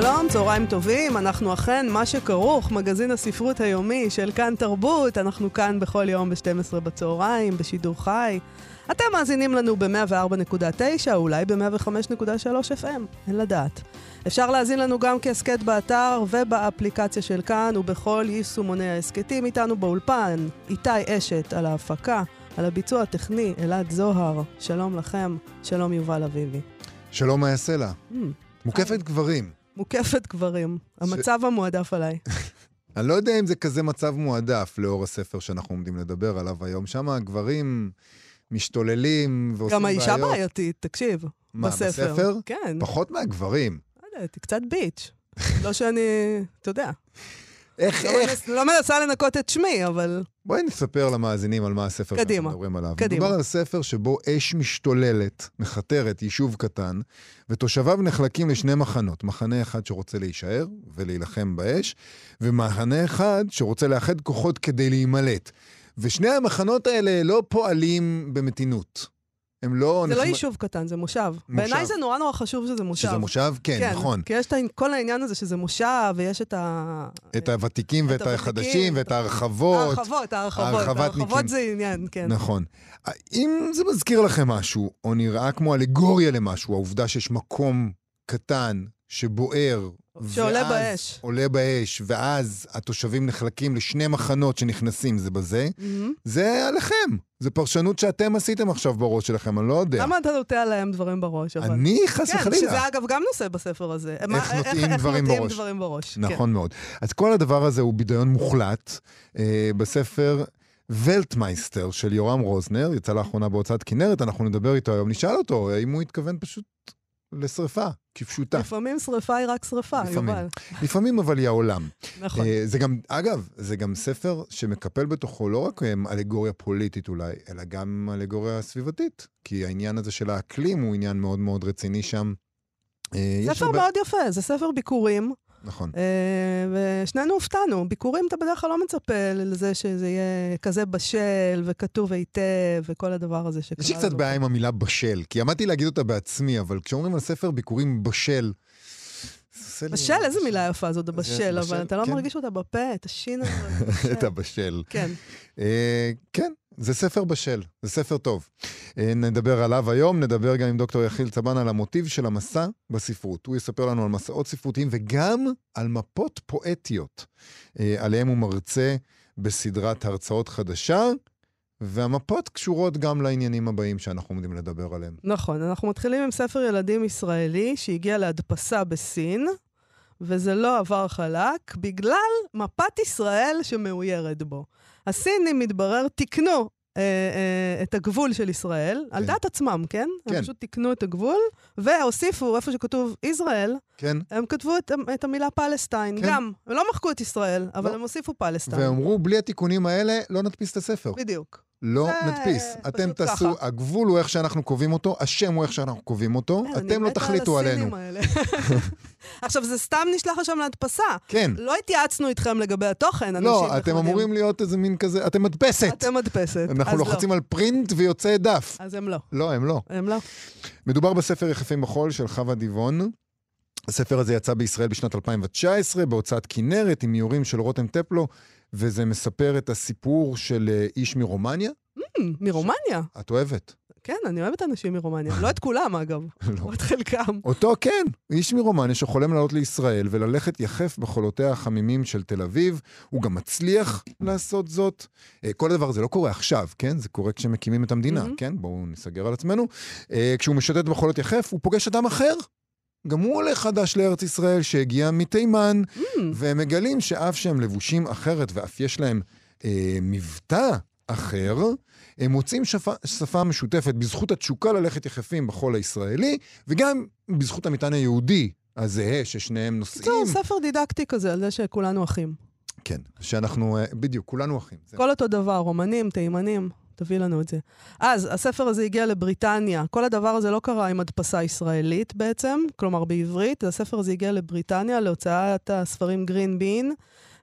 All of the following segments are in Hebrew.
שלום, צהריים טובים, אנחנו אכן מה שכרוך, מגזין הספרות היומי של כאן תרבות, אנחנו כאן בכל יום ב-12 בצהריים, בשידור חי. אתם מאזינים לנו ב-104.9, אולי ב-105.3 FM, אין לדעת. אפשר להאזין לנו גם כהסכת באתר ובאפליקציה של כאן ובכל יישומוני ההסכתים איתנו באולפן. איתי אשת על ההפקה, על הביצוע הטכני, אלעד זוהר, שלום לכם, שלום יובל אביבי. שלום מאיה סלע. Mm, מוקפת גברים. מוקפת גברים, המצב המועדף עליי. אני לא יודע אם זה כזה מצב מועדף לאור הספר שאנחנו עומדים לדבר עליו היום. שם הגברים משתוללים ועושים גם בעיות. האישה בעייתית, תקשיב, מה, בספר. בספר? כן, פחות מהגברים. לא יודעת, היא קצת ביץ'. לא שאני, אתה יודע, איך, לא איך? מנס- לא מנסה לנקות את שמי, אבל בואי נספר למאזינים על מה הספר קדימה, שאנחנו מדברים עליו. קדימה. מדובר על ספר שבו אש משתוללת, מכתרת יישוב קטן, ותושביו נחלקים לשני מחנות. מחנה אחד שרוצה להישאר ולהילחם באש, ומחנה אחד שרוצה לאחד כוחות כדי להימלט. ושני המחנות האלה לא פועלים במתינות. הם לא... זה לא נחמ- יישוב קטן, זה מושב. בעיניי זה נורא נורא חשוב שזה מושב. שזה מושב? כן, נכון. כי יש את כל העניין הזה שזה מושב, ויש את ה... את הוותיקים ואת החדשים ואת ההרחבות. ההרחבות, ההרחבות. ההרחבות זה עניין, כן. נכון. אם זה מזכיר לכם משהו, או נראה כמו אלגוריה למשהו, העובדה שיש מקום קטן שבוער, שעולה באש. עולה באש, ואז התושבים נחלקים לשני מחנות שנכנסים זה בזה, מהמם. זה עליכם. זו פרשנות שאתם עשיתם עכשיו בראש שלכם, אני לא יודע. למה אתה נוטע להם דברים בראש? אבל? אני חס כן, וחלילה. שזה אגב גם נושא בספר הזה. נוטעים דברים נוטעים בראש. דברים בראש. כן. נכון מאוד. אז כל הדבר הזה הוא בידיון מוחלט אה, בספר ולטמייסטר של יורם רוזנר, יצא לאחרונה בהוצאת כנרת, אנחנו נדבר איתו היום, נשאל אותו האם הוא התכוון פשוט לשרפה, כפשוטה. לפעמים שרפה היא רק שרפה, לפעמים. יובל. לפעמים אבל היא העולם. נכון. אה, זה גם, אגב, זה גם ספר שמקפל בתוכו לא רק אה, אלגוריה פוליטית אולי, אלא גם אלגוריה סביבתית. כי העניין הזה של האקלים הוא עניין מאוד מאוד רציני שם. אה, ספר הרבה- מאוד יפה, זה ספר ביקורים, נכון. אה, ושנינו הופתענו. ביקורים אתה בדרך כלל לא מצפה לזה שזה יהיה כזה בשל וכתוב היטב וכל הדבר הזה שקרה. יש לי קצת. בעיה עם המילה בשל, כי עמדתי להגיד אותה בעצמי, אבל כשאומרים על ספר ביקורים בשל... בשל, איזה מילה יפה זאת, בשל, בשל, אבל אתה לא כן. מרגיש אותה בפה, את השין הזה. את הבשל. כן. אה, כן, זה ספר בשל, זה ספר טוב. אה, נדבר עליו היום, נדבר גם עם דוקטור יחיל צבן על המוטיב של המסע בספרות. הוא יספר לנו על מסעות ספרותיים וגם על מפות פואטיות. אה, עליהם הוא מרצה בסדרת הרצאות חדשה, והמפות קשורות גם לעניינים הבאים שאנחנו עומדים לדבר עליהם. נכון, אנחנו מתחילים עם ספר ילדים ישראלי שהגיע להדפסה בסין, וזה לא עבר חלק, בגלל מפת ישראל שמאוירת בו. הסינים, מתברר, תיקנו אה, אה, את הגבול של ישראל, על כן. דעת עצמם, כן? כן. הם פשוט תיקנו את הגבול, והוסיפו, איפה שכתוב ישראל, כן? הם כתבו את, את המילה פלסטיין, כן. גם. הם לא מחקו את ישראל, אבל לא. הם הוסיפו פלסטיין. ואמרו, בלי התיקונים האלה, לא נדפיס את הספר. בדיוק. לא נדפיס. אתם תעשו, ככה. הגבול הוא איך שאנחנו קובעים אותו, השם הוא איך שאנחנו קובעים אותו, כן, אני אתם לא על תחליטו הסינים עלינו. עכשיו, זה סתם נשלח לשם להדפסה. כן. לא התייעצנו איתכם לגבי התוכן, אנשים לא, נחמדים. אתם אמורים להיות איזה מין כזה, אתם מדפסת. אתם מדפסת. אנחנו לוחצים על פרינט ויוצא דף. לא. אז הם לא. לא, הם לא. הם לא. מדובר בספר יחפים בחול של חווה דיבון. הספר הזה יצא בישראל בשנת 2019, בהוצאת כנרת, עם איורים של רותם טפלו, וזה מספר את הסיפור של אה, איש מרומניה. Hmm, מרומניה. את אוהבת? כן, אני אוהבת אנשים מרומניה. לא את כולם, אגב. לא. או את חלקם. אותו כן, איש מרומניה שחולם לעלות לישראל וללכת יחף בחולותיה החמימים של תל אביב. הוא גם מצליח לעשות זאת. אה, כל הדבר הזה לא קורה עכשיו, כן? זה קורה כשמקימים את המדינה, מהמם. כן? בואו נסגר על עצמנו. אה, כשהוא משוטט בחולות יחף, הוא פוגש אדם אחר. גם הוא עולה חדש לארץ ישראל שהגיע מתימן, Hmm, והם מגלים שאף שהם לבושים אחרת ואף יש להם אה, מבטא אחר, הם מוצאים שפה, שפה משותפת בזכות התשוקה ללכת יחפים בחול הישראלי, וגם בזכות המטען היהודי הזהה, ששניהם נושאים. בקיצור, ספר דידקטי כזה, על זה שכולנו אחים. כן, שאנחנו, אה, בדיוק, כולנו אחים. זה- כל אותו דבר, רומנים, תימנים, תביא לנו את זה. אז, הספר הזה הגיע לבריטניה. כל הדבר הזה לא קרה עם הדפסה ישראלית בעצם, כלומר בעברית. הספר הזה הגיע לבריטניה להוצאת הספרים גרין בין,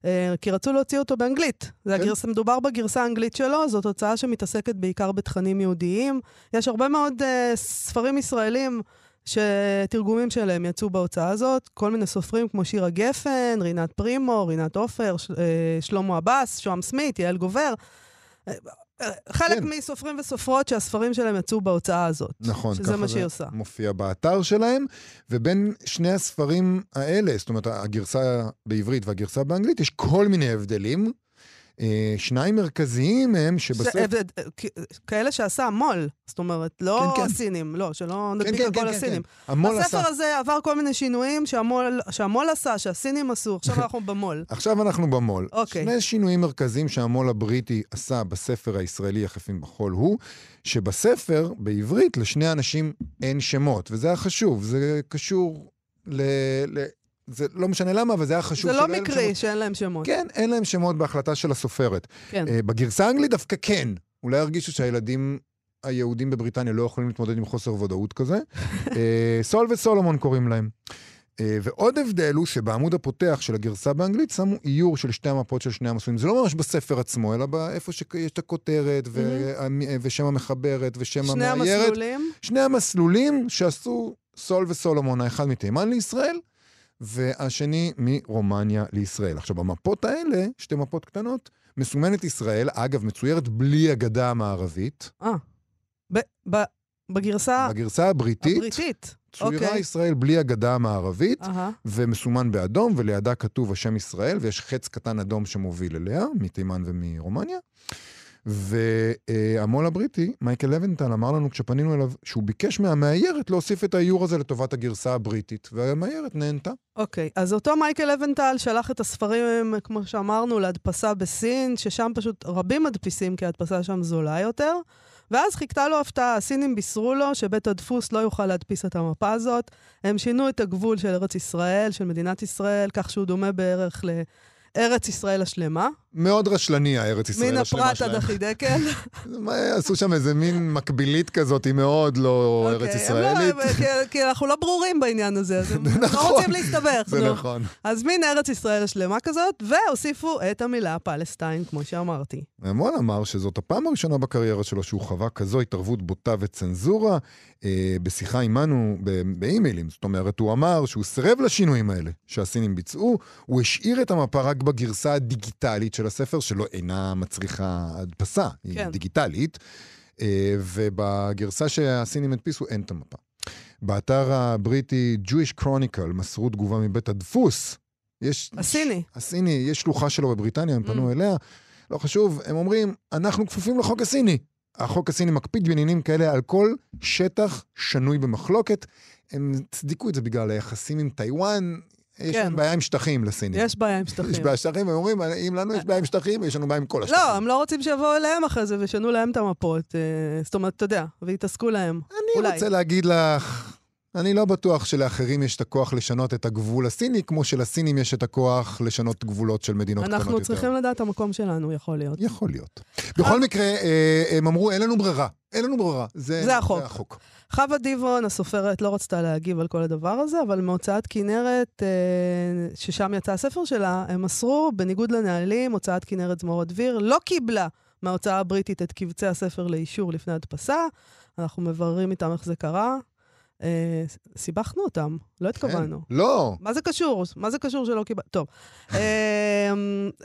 אה, כי רצו להוציא אותו באנגלית. זה כן. הגרס, מדובר בגרסה האנגלית שלו, זאת הוצאה שמתעסקת בעיקר בתכנים יהודיים. יש הרבה מאוד אה, ספרים ישראלים שתרגומים שלהם יצאו בהוצאה הזאת, כל מיני סופרים כמו שירה גפן, רינת פרימו, רינת עופר, ש- אה, שלמה עבאס, שוהם סמית, יעל גובר. אה, חלק כן. מסופרים וסופרות שהספרים שלהם יצאו בהוצאה הזאת. נכון, שזה מה שהיא עושה. מופיע באתר שלהם, ובין שני הספרים האלה, זאת אומרת, הגרסה בעברית והגרסה באנגלית, יש כל מיני הבדלים. אה, שניים מרכזיים הם הבד- אה, כ- כאלה שעשה המו"ל, זאת אומרת, לא כן, כן. הסינים, לא, שלא כן, נדביק כן, על כן, כל כן, הסינים. כן. המו"ל הספר עשה. הזה עבר כל מיני שינויים שהמו"ל שהמו"ל עשה, שהסינים עשו, עכשיו אנחנו במו"ל. עכשיו אנחנו במו"ל. אוקיי. שני שינויים מרכזיים שהמו"ל הבריטי עשה בספר הישראלי יחפים בחול הוא, שבספר, בעברית, לשני אנשים אין שמות, וזה היה חשוב, זה קשור ל... ל... זה לא משנה למה, אבל זה היה חשוב זה לא מקרי שמות. שאין להם שמות. כן, אין להם שמות בהחלטה של הסופרת. כן. אה, בגרסה האנגלית דווקא כן. אולי הרגישו שהילדים היהודים בבריטניה לא יכולים להתמודד עם חוסר ודאות כזה. אה, סול וסולומון קוראים להם. אה, ועוד הבדל הוא שבעמוד הפותח של הגרסה באנגלית שמו איור של שתי המפות של שני המסלולים. זה לא ממש בספר עצמו, אלא באיפה שיש את הכותרת, ו- ושם המחברת, ושם שני המאיירת. המסלולים. שני המסלולים שעשו סול וסולומון, האחד מתימן לישראל, והשני מרומניה לישראל. עכשיו, במפות האלה, שתי מפות קטנות, מסומנת ישראל, אגב, מצוירת בלי הגדה המערבית. אה. ב- ב- בגרסה בגרסה הבריטית, הבריטית. צוירה אוקיי. ישראל בלי הגדה המערבית, אהה. ומסומן באדום, ולידה כתוב השם ישראל, ויש חץ קטן אדום שמוביל אליה, מתימן ומרומניה. והמו"ל הבריטי, מייקל לבנטל, אמר לנו כשפנינו אליו שהוא ביקש מהמאיירת להוסיף את האיור הזה לטובת הגרסה הבריטית, והמאיירת נהנתה. אוקיי, אז אותו מייקל לבנטל שלח את הספרים, כמו שאמרנו, להדפסה בסין, ששם פשוט רבים מדפיסים, כי ההדפסה שם זולה יותר. ואז חיכתה לו הפתעה, הסינים בישרו לו שבית הדפוס לא יוכל להדפיס את המפה הזאת. הם שינו את הגבול של ארץ ישראל, של מדינת ישראל, כך שהוא דומה בערך לארץ ישראל השלמה. מאוד רשלני הארץ ישראל מן השלמה הפרת עד שלהם. החידקל. מה, עשו שם איזה מין מקבילית כזאת, היא מאוד לא ארץ אוקיי, ישראלית. לא, כי, כי אנחנו לא ברורים בעניין הזה, אז לא נכון. רוצים להסתבך. זה. נכון. אז מין ארץ ישראל השלמה כזאת, והוסיפו את המילה פלסטיין, כמו שאמרתי. המון אמר שזאת הפעם הראשונה בקריירה שלו שהוא חווה כזו התערבות בוטה וצנזורה אה, בשיחה עמנו ב- באימיילים. זאת אומרת, הוא אמר שהוא סירב לשינויים האלה שהסינים ביצעו, הוא השאיר את המפה רק בגרסה הדיגיטלית של הספר, שלא אינה מצריכה הדפסה, היא כן. דיגיטלית, אה, ובגרסה שהסינים הדפיסו אין את המפה. באתר הבריטי Jewish Chronicle מסרו תגובה מבית הדפוס. יש... הסיני. הסיני, יש שלוחה שלו בבריטניה, הם פנו Mm. אליה. לא חשוב, הם אומרים, אנחנו כפופים לחוק הסיני. החוק הסיני מקפיד בעניינים כאלה על כל שטח שנוי במחלוקת. הם הצדיקו את זה בגלל היחסים עם טיוואן. יש כן. בעיה עם שטחים לסינים. יש בעיה עם שטחים. יש בעיה עם שטחים, הם אומרים, אם לנו יש בעיה עם שטחים, יש לנו בעיה עם כל השטחים. לא, הם לא רוצים שיבואו אליהם אחרי זה וישנו להם את המפות. אה, זאת אומרת, אתה יודע, ויתעסקו להם. אני אולי. רוצה להגיד לך, אני לא בטוח שלאחרים יש את הכוח לשנות את הגבול הסיני, כמו שלסינים יש את הכוח לשנות גבולות של מדינות קטנות יותר. אנחנו צריכים לדעת את המקום שלנו, יכול להיות. יכול להיות. בכל מקרה, אה, הם אמרו, אין לנו ברירה. אין לנו ברירה. זה, זה החוק. זה החוק. חווה דיבון, הסופרת, לא רצתה להגיב על כל הדבר הזה, אבל מהוצאת כנרת, אה, ששם יצא הספר שלה, הם מסרו, בניגוד לנהלים, הוצאת כנרת זמורת דביר לא קיבלה מההוצאה הבריטית את קבצי הספר לאישור לפני הדפסה. אנחנו מבררים איתם איך זה קרה. אה, סיבכנו אותם, לא התכוונו. כן. לא. מה זה קשור? מה זה קשור שלא קיבל... טוב. אה,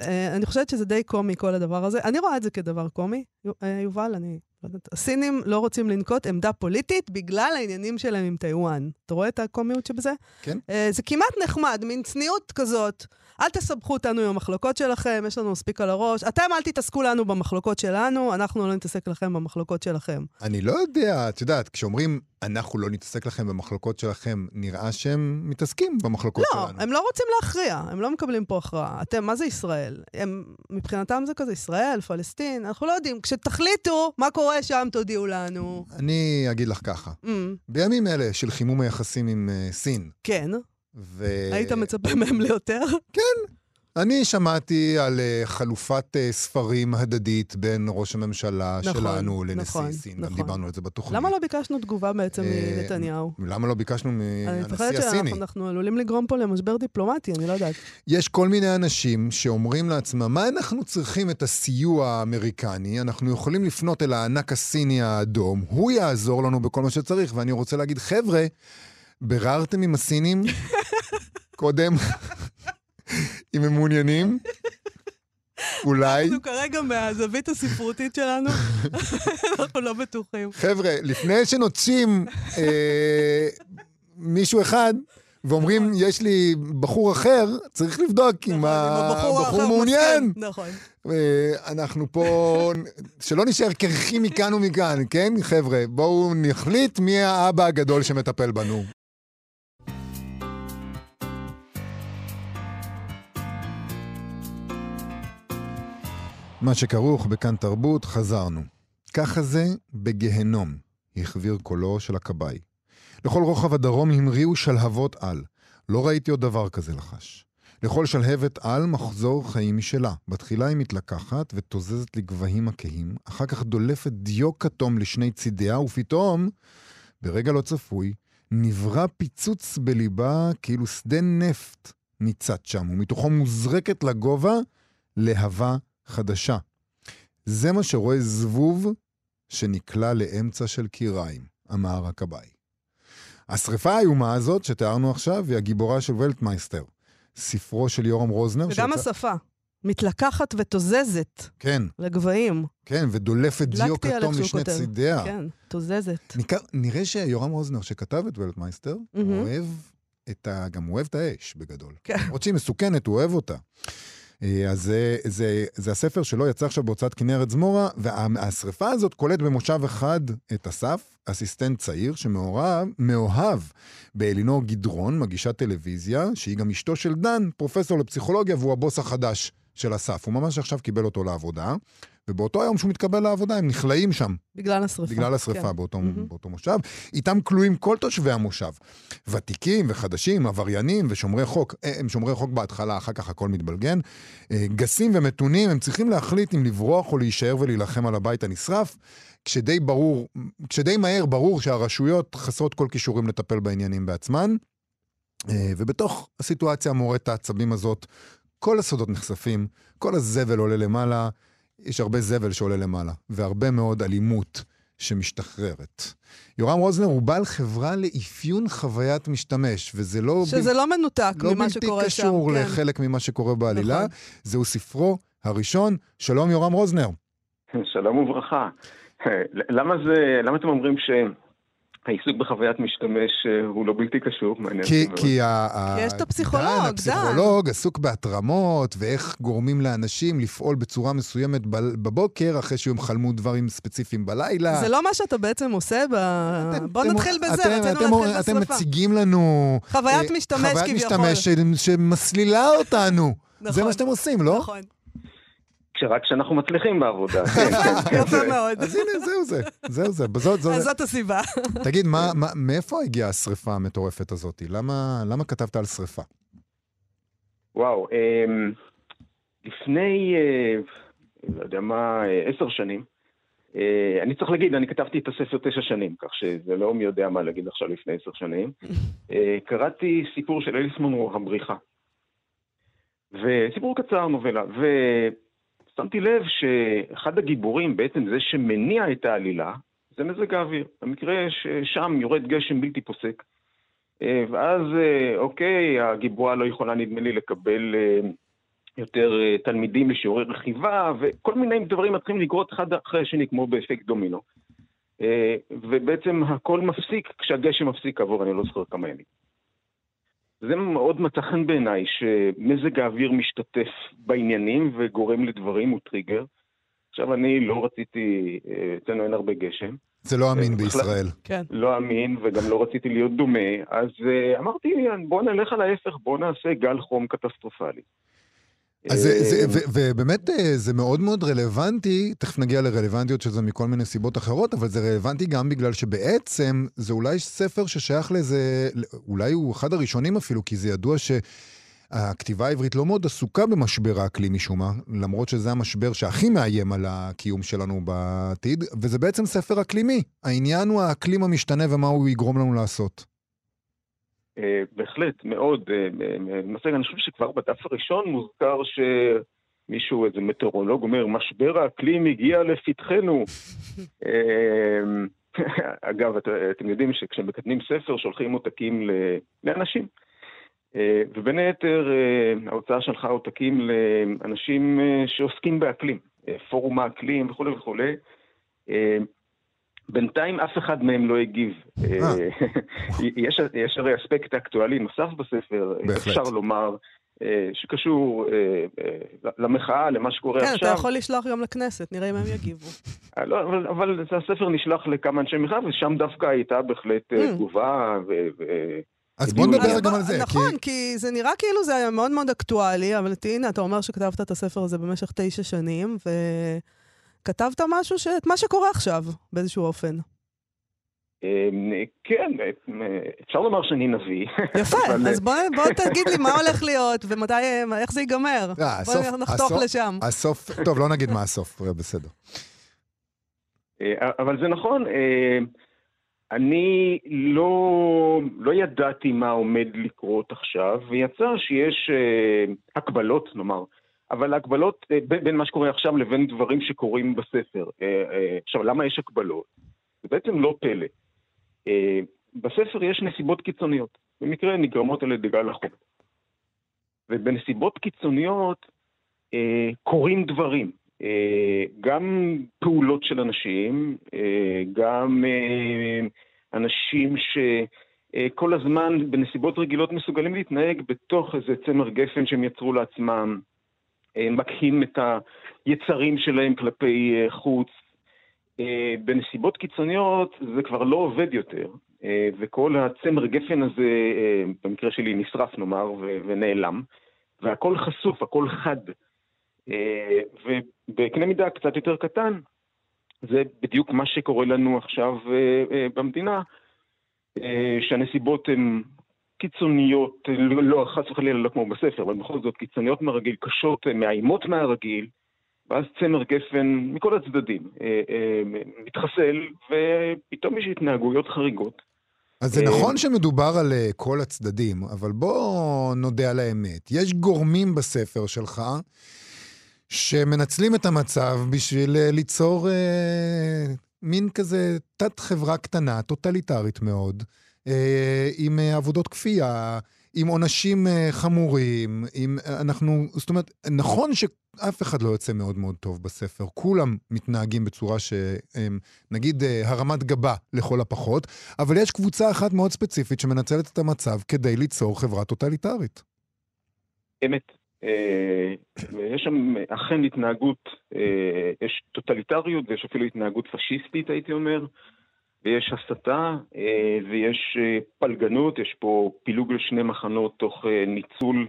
אה, אני חושבת שזה די קומי, כל הדבר הזה. אני רואה את זה כדבר קומי, אה, יובל, אני... לא. הסינים לא רוצים לנקוט עמדה פוליטית בגלל העניינים שלהם עם טיוואן. אתה רואה את הקומיות שבזה? כן. אה, זה כמעט נחמד, מין צניעות כזאת. אל תסבכו אותנו עם המחלוקות שלכם, יש לנו מספיק על הראש. אתם אל תתעסקו לנו במחלוקות שלנו, אנחנו לא נתעסק לכם במחלוקות שלכם. אני לא יודע, את יודעת, כשאומרים, אנחנו לא נתעסק לכם במחלוקות שלכם, נראה שהם מתעסקים במחלוקות לא, שלנו. הם לא רוצים להכריע, הם לא מקבלים פה הכרעה. אתם, מה זה ישראל? הם, מבחינתם זה כזה ישראל, פלסטין, אנחנו לא יודעים. כשתחליטו מה קורה שם, תודיעו לנו. אני אגיד לך ככה, Mm, בימים אלה של חימום היחסים עם uh, סין, כן, ו... היית מצפה מהם ליותר? אני שמעתי על uh, חלופת uh, ספרים הדדית בין ראש הממשלה נכון, שלנו לנשיא נכון, סין. נכון. דיברנו על זה בתוכנית. למה לא ביקשנו תגובה בעצם אה, מנתניהו? למה לא ביקשנו אני מהנשיא מפחדת הסיני? שאנחנו עלולים לגרום פה למשבר דיפלומטי, אני לא יודעת. יש כל מיני אנשים שאומרים לעצמם, מה אנחנו צריכים את הסיוע האמריקני? אנחנו יכולים לפנות אל הענק הסיני האדום, הוא יעזור לנו בכל מה שצריך. ואני רוצה להגיד, חבר'ה, ביררתם עם הסינים קודם, אם הם מעוניינים? אולי? אנחנו כרגע מהזווית הספרותית שלנו, אנחנו לא בטוחים. חבר'ה, לפני שנוטשים אה, מישהו אחד, ואומרים, יש לי בחור אחר, צריך לבדוק אם נכון, הבחור הבחור מעוניין. נכון. אה, אנחנו פה, שלא נשאר קרחים מכאן ומכאן, כן, חבר'ה? בואו נחליט מי האבא הגדול שמטפל בנו. מה שכרוך בכאן תרבות, חזרנו. ככה זה בגהנום, החביר קולו של הכבאי. לכל רוחב הדרום המריאו שלהבות על. לא ראיתי עוד דבר כזה לחש. לכל שלהבת על מחזור חיים משלה. בתחילה היא מתלקחת ותוזזת לגבהים הכהים, אחר כך דולפת דיו כתום לשני צידיה, ופתאום, ברגע לא צפוי, נברא פיצוץ בליבה כאילו שדה נפט ניצת שם, ומתוכו מוזרקת לגובה להבה חדשה. זה מה שרואה זבוב שנקלע לאמצע של קיריים, אמר הכבאי. השרפה האיומה הזאת שתיארנו עכשיו היא הגיבורה של ולטמייסטר, ספרו של יורם רוזנר. וגם שיצא- השפה. מתלקחת ותוזזת כן, לגבהים. כן, ודולפת דיו כתום לשני כותב. צידיה. כן, תוזזת. ניכר, נראה שיורם רוזנר, שכתב את ולטמייסטר, מהמם. אוהב את ה... גם אוהב את האש בגדול. כן. למרות שהיא מסוכנת, הוא אוהב אותה. אה, אז זה, זה, זה הספר שלו, יצא עכשיו בהוצאת כנרת זמורה, והשריפה הזאת כולאת במושב אחד את אסף, אסיסטנט צעיר שמאוהב מאוהב באלינור גדרון, מגישת טלוויזיה, שהיא גם אשתו של דן, פרופסור לפסיכולוגיה, והוא הבוס החדש של אסף. הוא ממש עכשיו קיבל אותו לעבודה, ובאותו היום שהוא מתקבל לעבודה, הם נכלאים שם. בגלל השרפה. בגלל השרפה כן. באותו, מהמם. באותו מושב. איתם כלואים כל תושבי המושב. ותיקים וחדשים, עבריינים ושומרי חוק. אה, הם שומרי חוק בהתחלה, אחר כך הכל מתבלגן. אה, גסים ומתונים, הם צריכים להחליט אם לברוח או להישאר ולהילחם על הבית הנשרף. כשדי ברור, כשדי מהר ברור שהרשויות חסרות כל כישורים לטפל בעניינים בעצמן. אה, ובתוך הסיטואציה המורט העצבים הזאת, כל הסודות נחשפים, כל הזבל עולה למעלה, יש הרבה זבל שעולה למעלה, והרבה מאוד אלימות שמשתחררת. יורם רוזנר הוא בעל חברה לאפיון חוויית משתמש, וזה לא, שזה לא מנותק לא ממה בלתי שקורה שם. קשור כן. לחלק ממה שקורה בעלילה. נכון. זהו ספרו הראשון. שלום יורם רוזנר. שלום וברכה. למה זה, למה אתם אומרים שהעיסוק בחוויית משתמש אה, הוא לא בלתי קשור? מעניין כי. כי ה- כי יש את הפסיכולוג, דן, דן. הפסיכולוג עסוק בהתרמות, ואיך גורמים לאנשים לפעול בצורה מסוימת ב- בבוקר, אחרי שהם חלמו דברים ספציפיים בלילה. זה לא מה שאתה בעצם עושה ב... אתם- בוא אתם- נתחיל בזה, אתם- רצינו אתם- להתחיל אתם. מציגים לנו... חוויית אה, משתמש חוויית כביכול. משתמש ש- שמסלילה אותנו. זה נכון. מה שאתם עושים, לא? נכון. רק כשאנחנו מצליחים בעבודה. כן, כן, כן. יפה מאוד. אז הנה, זהו זה. זהו זה. אז זאת הסיבה. תגיד, מה, מה, מאיפה הגיעה השריפה המטורפת הזאת? למה, למה כתבת על שריפה? וואו, אמ, לפני, אה, לא יודע מה, אה, עשר שנים, אה, אני צריך להגיד, אני כתבתי את הספר תשע שנים, כך שזה לא מי יודע מה להגיד עכשיו לפני עשר שנים. קראתי סיפור של אליס מונרו, הבריחה. וסיפור קצר, נובלה, ושמתי לב שאחד הגיבורים, בעצם זה שמניע את העלילה, זה מזג האוויר. במקרה ששם יורד גשם בלתי פוסק. אה, ואז, אה, אוקיי, הגיבורה לא יכולה, נדמה לי, לקבל אה, יותר תלמידים לשיעורי רכיבה, וכל מיני דברים מתחילים לקרות אחד אחרי השני, כמו באפקט דומינו. ובעצם הכל מפסיק כשהגשם מפסיק עבור, אני לא זוכר כמה ימים. זה מאוד מצא חן בעיניי, שמזג האוויר משתתף בעניינים וגורם לדברים, הוא טריגר. עכשיו, אני לא רציתי, אה, אצלנו אין הרבה גשם. זה לא אמין אה, בישראל. כן. לא אמין וגם לא רציתי להיות דומה, אז אה, אמרתי, בוא נלך על ההפך, בוא נעשה גל חום קטסטרופלי. אז זה, זה, ו, ובאמת זה מאוד מאוד רלוונטי, תכף נגיע לרלוונטיות של זה מכל מיני סיבות אחרות, אבל זה רלוונטי גם בגלל שבעצם זה אולי ספר ששייך לזה, אולי הוא אחד הראשונים אפילו, כי זה ידוע ש... הכתיבה העברית לא מאוד עסוקה במשבר האקלים משום מה, למרות שזה המשבר שהכי מאיים על הקיום שלנו בעתיד, וזה בעצם ספר אקלימי. העניין הוא האקלים המשתנה ומה הוא יגרום לנו לעשות. אה, בהחלט, מאוד. למעשה, אה, אני חושב שכבר בדף הראשון מוזכר שמישהו, איזה מטאורולוג, אומר, משבר האקלים הגיע לפתחנו. אה, אגב, אתם יודעים שכשמקדמים ספר שולחים עותקים לאנשים. אה, ובין היתר, אה, ההוצאה שלחה עותקים לאנשים אה, שעוסקים באקלים, פורום האקלים וכולי וכולי. בינתיים אף אחד מהם לא הגיב. יש, יש הרי אספקט אקטואלי נוסף בספר, בהחלט. אפשר לומר, שקשור למחאה, למה שקורה כן, עכשיו. כן, אתה יכול לשלוח גם לכנסת, נראה אם הם יגיבו. לא, אבל, אבל הספר נשלח לכמה אנשי מחאה, ושם דווקא הייתה בהחלט mm. תגובה, ו... אז בוא נדבר גם על זה. נכון, כי... כי זה נראה כאילו זה היה מאוד מאוד אקטואלי, אבל הנה, אתה אומר שכתבת את הספר הזה במשך תשע שנים, וכתבת משהו, ש... את מה שקורה עכשיו, באיזשהו אופן. אמ, כן, אפשר לומר שאני נביא. יפה, אז בוא, בוא תגיד לי מה הולך להיות ומתי, איך זה ייגמר. אה, בוא נחתוך לשם. הסוף, טוב, לא נגיד מה הסוף, בסדר. אה, אבל זה נכון, אה, אני לא, לא ידעתי מה עומד לקרות עכשיו, ויצא שיש uh, הקבלות, נאמר, אבל הקבלות uh, בין, מה שקורה עכשיו לבין דברים שקורים בספר. Uh, uh, עכשיו, למה יש הקבלות? זה בעצם לא פלא. בספר יש נסיבות קיצוניות, במקרה נגרמות על ידי גל החום. ובנסיבות קיצוניות קורים דברים. אה, גם פעולות של אנשים, אה, גם אה, אנשים שכל הזמן בנסיבות רגילות מסוגלים להתנהג בתוך איזה צמר גפן שהם יצרו לעצמם, מקהים את היצרים שלהם כלפי חוץ. בנסיבות קיצוניות זה כבר לא עובד יותר, וכל הצמר גפן הזה, במקרה שלי נשרף נאמר, ונעלם, והכל חשוף, הכל חד. אה, ובקנה מידה קצת יותר קטן, זה בדיוק מה שקורה לנו עכשיו אה, אה, במדינה, שהנסיבות הן קיצוניות, לא, לא חס וחלילה לא כמו בספר, אבל בכל זאת קיצוניות מהרגיל, קשות, מאיימות מהרגיל, ואז צמר גפן מכל הצדדים מתחסל, ופתאום יש התנהגויות חריגות. אז זה נכון שמדובר על כל הצדדים, אבל בוא נודה על האמת. יש גורמים בספר שלך שמנצלים את המצב בשביל אה, ליצור אה, מין כזה תת-חברה קטנה, טוטליטרית מאוד, אה, עם אה, עבודות כפייה, עם עונשים אה, חמורים, עם אה, אנחנו, זאת אומרת, נכון שאף אחד לא יוצא מאוד מאוד טוב בספר, כולם מתנהגים בצורה שנגיד אה, הרמת גבה לכל הפחות, אבל יש קבוצה אחת מאוד ספציפית שמנצלת את המצב כדי ליצור חברה טוטליטרית. אמת. אה, יש שם אכן התנהגות, אה, יש טוטליטריות ויש אפילו התנהגות פשיסטית הייתי אומר, ויש הסתה אה, ויש פלגנות, יש פה פילוג לשני מחנות תוך ניצול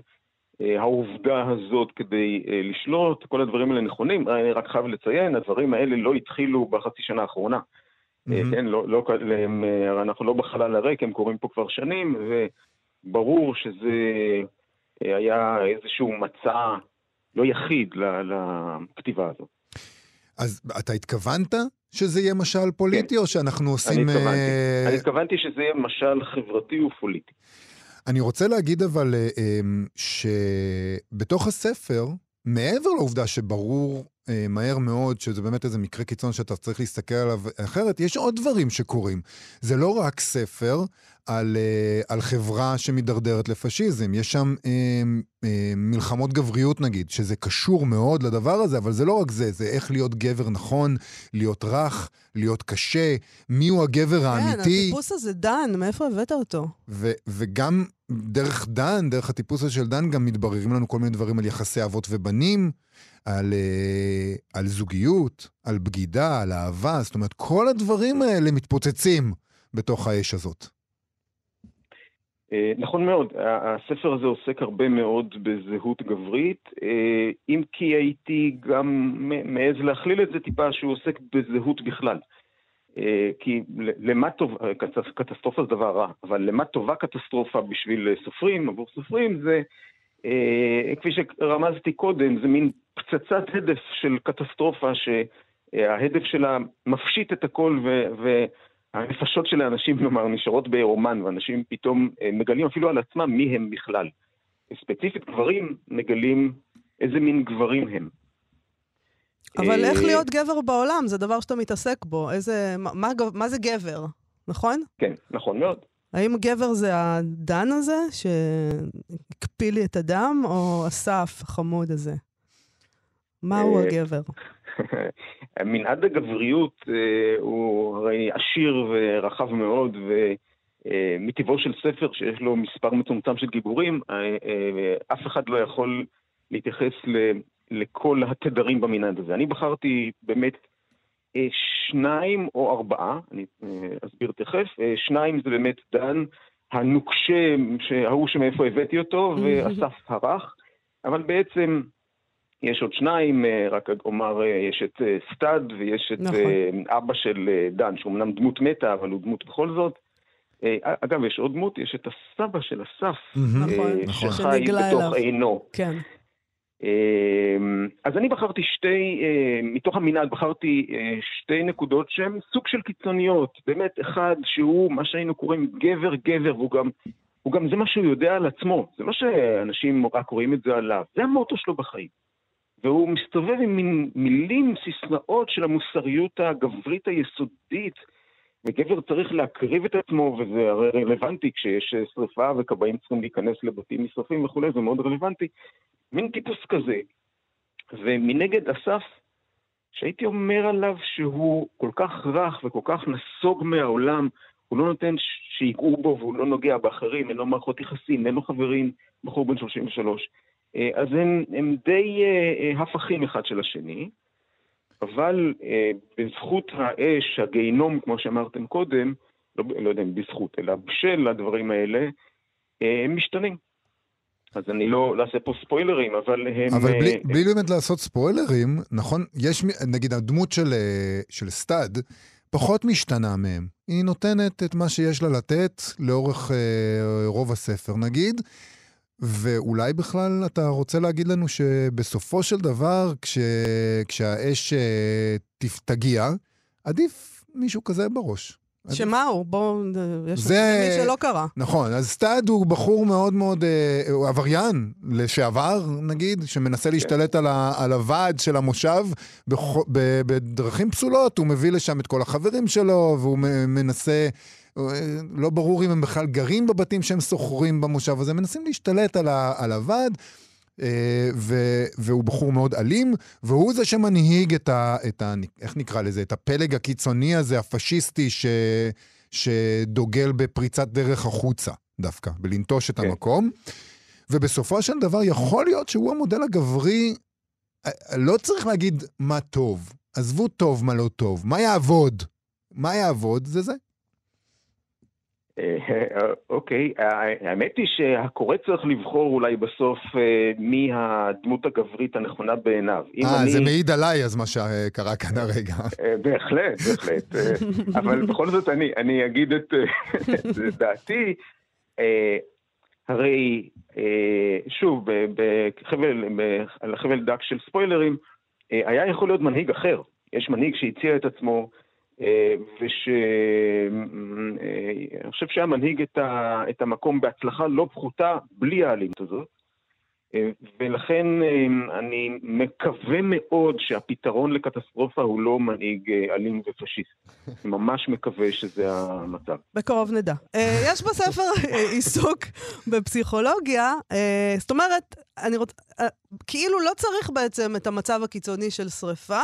העובדה הזאת כדי לשלוט, כל הדברים האלה נכונים, אני רק חייב לציין, הדברים האלה לא התחילו בחצי שנה האחרונה. Mm-hmm. כן, לא, לא, הם, אנחנו לא בחלל הריק, הם קורים פה כבר שנים, וברור שזה היה איזשהו מצע לא יחיד לכתיבה הזאת. אז אתה התכוונת שזה יהיה משל פוליטי, כן. או שאנחנו עושים... אני התכוונתי. Uh... אני התכוונתי שזה יהיה משל חברתי ופוליטי. אני רוצה להגיד אבל uh, שבתוך הספר, מעבר לעובדה שברור uh, מהר מאוד שזה באמת איזה מקרה קיצון שאתה צריך להסתכל עליו אחרת, יש עוד דברים שקורים. זה לא רק ספר, על, אה, על חברה שמידרדרת לפשיזם. יש שם אה, אה, מלחמות גבריות נגיד, שזה קשור מאוד לדבר הזה, אבל זה לא רק זה, זה איך להיות גבר נכון, להיות רך, להיות קשה, מיהו הגבר כן, האמיתי. כן, הטיפוס הזה דן, מאיפה הבאת אותו? ו- וגם דרך דן, דרך הטיפוס הזה של דן, גם מתבררים לנו כל מיני דברים על יחסי אבות ובנים. על, uh, על זוגיות, על בגידה, על אהבה, זאת אומרת, כל הדברים האלה מתפוצצים בתוך האש הזאת. אה, נכון מאוד, הספר הזה עוסק הרבה מאוד בזהות גברית, אה, אם כי הייתי גם מעז להכליל את זה טיפה שהוא עוסק בזהות בכלל. אה, כי למה טוב, קטסטרופה זה דבר רע, אבל למה טובה קטסטרופה בשביל סופרים, עבור סופרים, זה, כפי שרמזתי קודם, זה מין פצצת הדף של קטסטרופה שההדף שלה מפשיט את הכל ו... הנפשות של האנשים, כלומר, נשארות בעירומן, ואנשים פתאום אה, מגלים אפילו על עצמם מי הם בכלל. ספציפית גברים מגלים איזה מין גברים הם. אבל איך אה, להיות גבר בעולם? זה דבר שאתה מתעסק בו. איזה, מה, מה זה גבר, נכון? כן, נכון מאוד. האם גבר זה הדן הזה, שהקפיא לי את הדם, או אסף החמוד הזה? מהו אה, הגבר? מנעד הגבריות אה, הוא הרי עשיר ורחב מאוד, ומטבעו של ספר שיש לו מספר מצומצם של גיבורים, אה, אה, אף אחד לא יכול להתייחס לכל התדרים במנעד הזה. אני בחרתי באמת שניים או ארבעה, אני אסביר תכף, שניים זה באמת דן הנוקשה, ההוא שמאיפה הבאתי אותו, ואסף הרך, אבל בעצם יש עוד שניים, אה, רק אומר, אה, יש את אה, סטאד ויש את נכון. אבא של דן, שהוא אמנם דמות מתה, אבל הוא דמות בכל זאת. אגב, יש עוד דמות, יש את הסבא של אסף, נכון, נכון. שחי בתוך עינו. כן. אז אני בחרתי שתי, מתוך המנהג בחרתי שתי נקודות שהן סוג של קיצוניות. באמת, אחד שהוא מה שהיינו קוראים גבר גבר, והוא גם, הוא גם זה מה שהוא יודע על עצמו. זה לא שאנשים רק רואים את זה עליו, זה המוטו שלו בחיים. והוא מסתובב עם מין מילים, סיסמאות של המוסריות הגברית היסודית, וגבר צריך להקריב את עצמו, וזה הרי רלוונטי כשיש שריפה וכבאים צריכים להיכנס לבתים נשרפים וכולי, זה מאוד רלוונטי. מין טיפוס כזה. ומנגד אסף, שהייתי אומר עליו שהוא כל כך רך וכל כך נסוג מהעולם, הוא לא נותן שיגעו בו והוא לא נוגע באחרים, אין לו מערכות יחסים, אין לו חברים, בחור בן 33. אה, אז הם, הם די אה, אה, הפכים אחד של השני, אבל בזכות האש, הגיהינום, כמו שאמרתם קודם, לא, לא יודע אם בזכות, אלא בשל הדברים האלה, הם משתנים. אז אני לא אעשה פה ספוילרים, אבל הם... אבל בלי, בלי באמת לעשות ספוילרים, נכון, יש, נגיד הדמות של, של סטאד, פחות משתנה מהם. היא נותנת את מה שיש לה לתת לאורך אה, רוב הספר, נגיד. ואולי בכלל אתה רוצה להגיד לנו שבסופו של דבר, כש... כשהאש אה, תגיע, עדיף מישהו כזה בראש. שמה הוא? בואו, יש זה... מי שלא קרה. נכון, אז סטאד הוא בחור מאוד מאוד, אה, הוא עבריין לשעבר, נגיד, שמנסה להשתלט על, ה, על הוועד של המושב בח, ב, בדרכים פסולות, הוא מביא לשם את כל החברים שלו, והוא מנסה לא ברור אם הם בכלל גרים בבתים שהם שוכרים במושב הזה, מנסים להשתלט על, ה, על הוועד. אה, ו, והוא בחור מאוד אלים, והוא זה שמנהיג את ה, את ה... איך נקרא לזה? את הפלג הקיצוני הזה, הפשיסטי, ש, שדוגל בפריצת דרך החוצה דווקא, בלנטוש את כן. המקום. ובסופו של דבר יכול להיות שהוא המודל הגברי, אה, לא צריך להגיד מה טוב. עזבו טוב, מה לא טוב. מה יעבוד? מה יעבוד? זה זה. אה, אוקיי, האמת היא שהקורא צריך לבחור אולי בסוף אה, מי הדמות הגברית הנכונה בעיניו. אה, זה מעיד עליי אז מה שקרה כאן הרגע. אה, בהחלט, בהחלט. אבל בכל זאת אני אגיד את דעתי. הרי, שוב, על החבל דק של ספוילרים, היה יכול להיות מנהיג אחר. יש מנהיג שהציע את עצמו, אה, ושאני אה, חושב שהיה מנהיג את, ה... את המקום בהצלחה לא פחותה בלי האלימות הזאת. אה, ולכן אני מקווה מאוד שהפתרון לקטסטרופה הוא לא מנהיג אלים ופשיסט. ממש מקווה שזה המצב. בקרוב נדע. יש בספר עיסוק בפסיכולוגיה, זאת אומרת, אני רוצ... כאילו לא צריך בעצם את המצב הקיצוני של שריפה,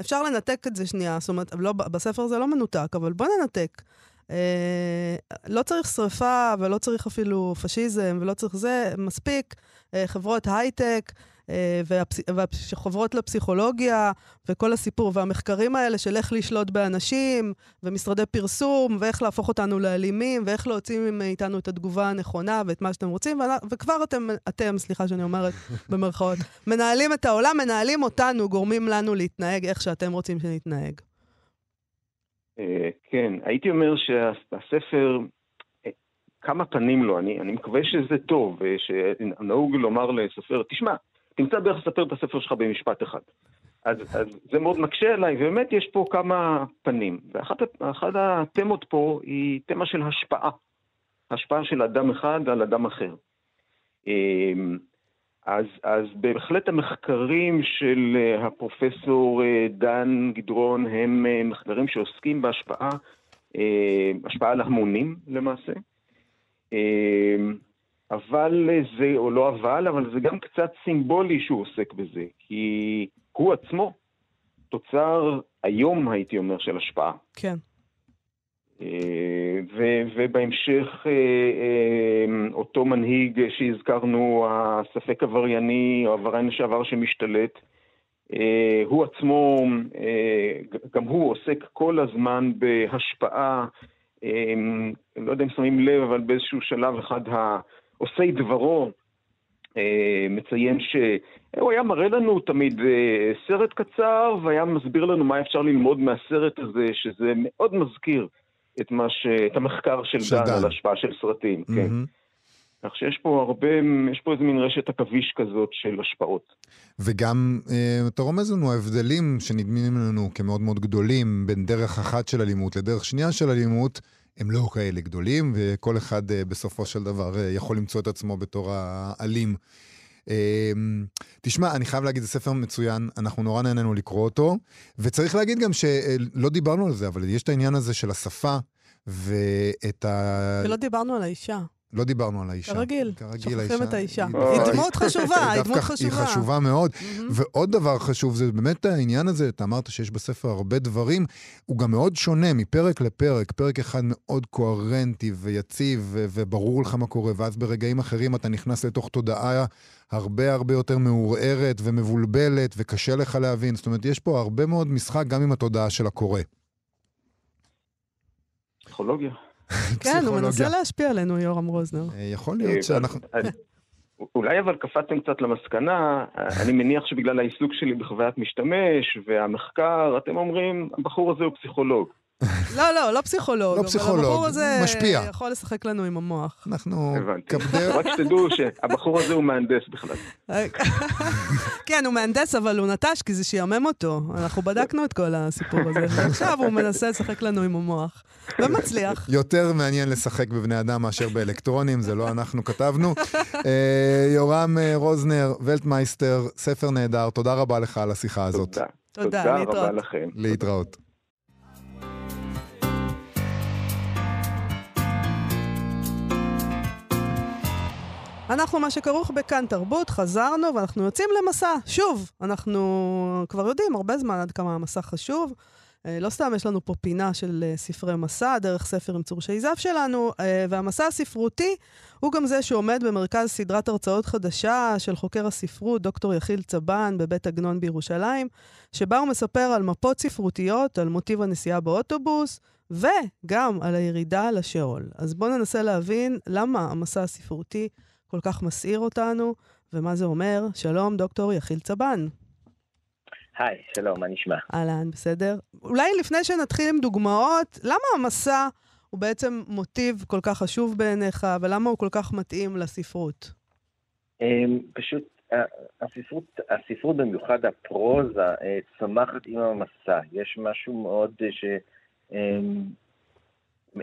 אפשר לנתק את זה שנייה, זאת אומרת, לא, בספר זה לא מנותק, אבל בוא ננתק. אה, לא צריך שריפה ולא צריך אפילו פשיזם ולא צריך זה, מספיק אה, חברות הייטק אה, וחוברות לפסיכולוגיה, וכל הסיפור, והמחקרים האלה של איך לשלוט באנשים, ומשרדי פרסום, ואיך להפוך אותנו לאלימים, ואיך להוציא מאיתנו את התגובה הנכונה ואת מה שאתם רוצים, וכבר אתם, אתם, סליחה שאני אומרת במרכאות, מנהלים את העולם, מנהלים אותנו, גורמים לנו להתנהג איך שאתם רוצים שנתנהג. אה, כן, הייתי אומר שהספר, אה, כמה פנים לו, אני, אני מקווה שזה טוב, אה, שנהוג לומר לסופר, תשמע, תמצא דרך לספר את הספר שלך במשפט אחד. אז, אז זה מאוד מקשה עליי, ובאמת יש פה כמה פנים. ואחת התמות פה היא תמה של השפעה. השפעה של אדם אחד על אדם אחר. אז, אז בהחלט המחקרים של אה, הפרופסור אה, דן גדרון הם אה, מחקרים שעוסקים בהשפעה, השפעה על המונים למעשה. אבל זה, או לא אבל, אבל זה גם קצת סימבולי שהוא עוסק בזה, כי הוא עצמו תוצר היום, הייתי אומר, של השפעה. כן. ובהמשך אה, אה, אותו מנהיג שהזכרנו, הספק עברייני או עבריין לשעבר שמשתלט, אה, הוא עצמו, גם הוא עוסק כל הזמן בהשפעה, לא יודע אם שמים לב, אבל באיזשהו שלב אחד העושי דברו מציין שהוא היה מראה לנו תמיד סרט קצר והיה מסביר לנו מה אפשר ללמוד מהסרט הזה, שזה מאוד מזכיר את, ש... את המחקר של, דן על השפעה של סרטים, mm-hmm. כן. כך שיש פה הרבה, יש פה איזה מין רשת עכביש כזאת של השפעות. וגם, אה, אתה רומז לנו, ההבדלים שנדמים לנו כמאוד מאוד גדולים בין דרך אחת של אלימות לדרך שנייה של אלימות, הם לא כאלה גדולים, וכל אחד אה, בסופו של דבר אה, יכול למצוא את עצמו בתור האלים. תשמע, אני חייב להגיד, זה ספר מצוין, אנחנו נורא נהנינו לקרוא אותו, וצריך להגיד גם שלא דיברנו על זה, אבל יש את העניין הזה של השפה, ואת ה... ולא דיברנו על האישה. לא דיברנו על האישה. כרגיל, שוכחים את האישה. היא דמות חשובה, היא דמות חשובה. היא חשובה מאוד. ועוד דבר חשוב, זה באמת העניין הזה, אתה אמרת שיש בספר הרבה דברים, הוא גם מאוד שונה מפרק לפרק. פרק אחד מאוד קוהרנטי ויציב, וברור לך מה קורה, ואז ברגעים אחרים אתה נכנס לתוך תודעה הרבה הרבה יותר מעורערת ומבולבלת, וקשה לך להבין. זאת אומרת, יש פה הרבה מאוד משחק גם עם התודעה של הקורא. פסיכולוגיה. כן, הוא מנסה להשפיע עלינו, יורם רוזנר. אה, יכול להיות אה, שאנחנו... אה, אולי אבל קפצתם קצת למסקנה, אני מניח שבגלל העיסוק שלי בחוויית משתמש והמחקר, אתם אומרים, הבחור הזה הוא פסיכולוג. לא, לא, לא פסיכולוג. לא פסיכולוג, אבל הבחור הזה משפיע. יכול לשחק לנו עם המוח. אנחנו... הבנתי. רק שתדעו שהבחור הזה הוא מהנדס בכלל. כן, הוא מהנדס, אבל הוא נטש, כי זה שיאמם אותו. אנחנו בדקנו את כל הסיפור הזה, ועכשיו הוא מנסה לשחק לנו עם המוח. ומצליח. יותר מעניין לשחק בבני אדם מאשר באלקטרונים, זה לא אנחנו כתבנו. אה, יורם אה, רוזנר, ולטמייסטר, ספר נהדר, תודה רבה לך על השיחה הזאת. תודה. תודה, רבה לכם. להתראות. אנחנו, מה שכרוך בכאן תרבות, חזרנו ואנחנו יוצאים למסע. שוב, אנחנו כבר יודעים הרבה זמן עד כמה המסע חשוב. אה, לא סתם יש לנו פה פינה של אה, ספרי מסע, דרך ספר עם צור שייזף שלנו, אה, והמסע הספרותי הוא גם זה שעומד במרכז סדרת הרצאות חדשה של חוקר הספרות, דוקטור יחיל צבן, בבית עגנון בירושלים, שבה הוא מספר על מפות ספרותיות, על מוטיב הנסיעה באוטובוס, וגם על הירידה לשאול. אז בואו ננסה להבין למה המסע הספרותי כל כך מסעיר אותנו, ומה זה אומר. שלום, דוקטור יחיל צבן. היי, שלום, מה נשמע? אהלן, בסדר. אולי לפני שנתחיל עם דוגמאות, למה המסע הוא בעצם מוטיב כל כך חשוב בעיניך, ולמה הוא כל כך מתאים לספרות? אמ, פשוט, הספרות, הספרות במיוחד הפרוזה, אה, צומחת עם המסע. יש משהו מאוד אה, ש... אמ,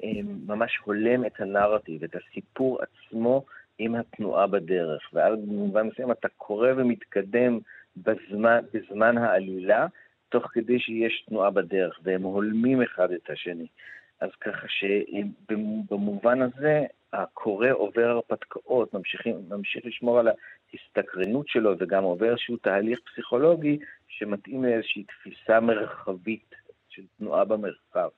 אמ, ממש הולם את הנרטיב, את הסיפור עצמו עם התנועה בדרך. ואז במובן מסוים אתה קורא ומתקדם בזמן, בזמן העלילה, תוך כדי שיש תנועה בדרך, והם הולמים אחד את השני. אז ככה שבמובן הזה, הקורא עובר הרפתקאות, ממשיך לשמור על ההסתקרנות שלו, וגם עובר איזשהו תהליך פסיכולוגי שמתאים לאיזושהי תפיסה מרחבית של תנועה במרחב.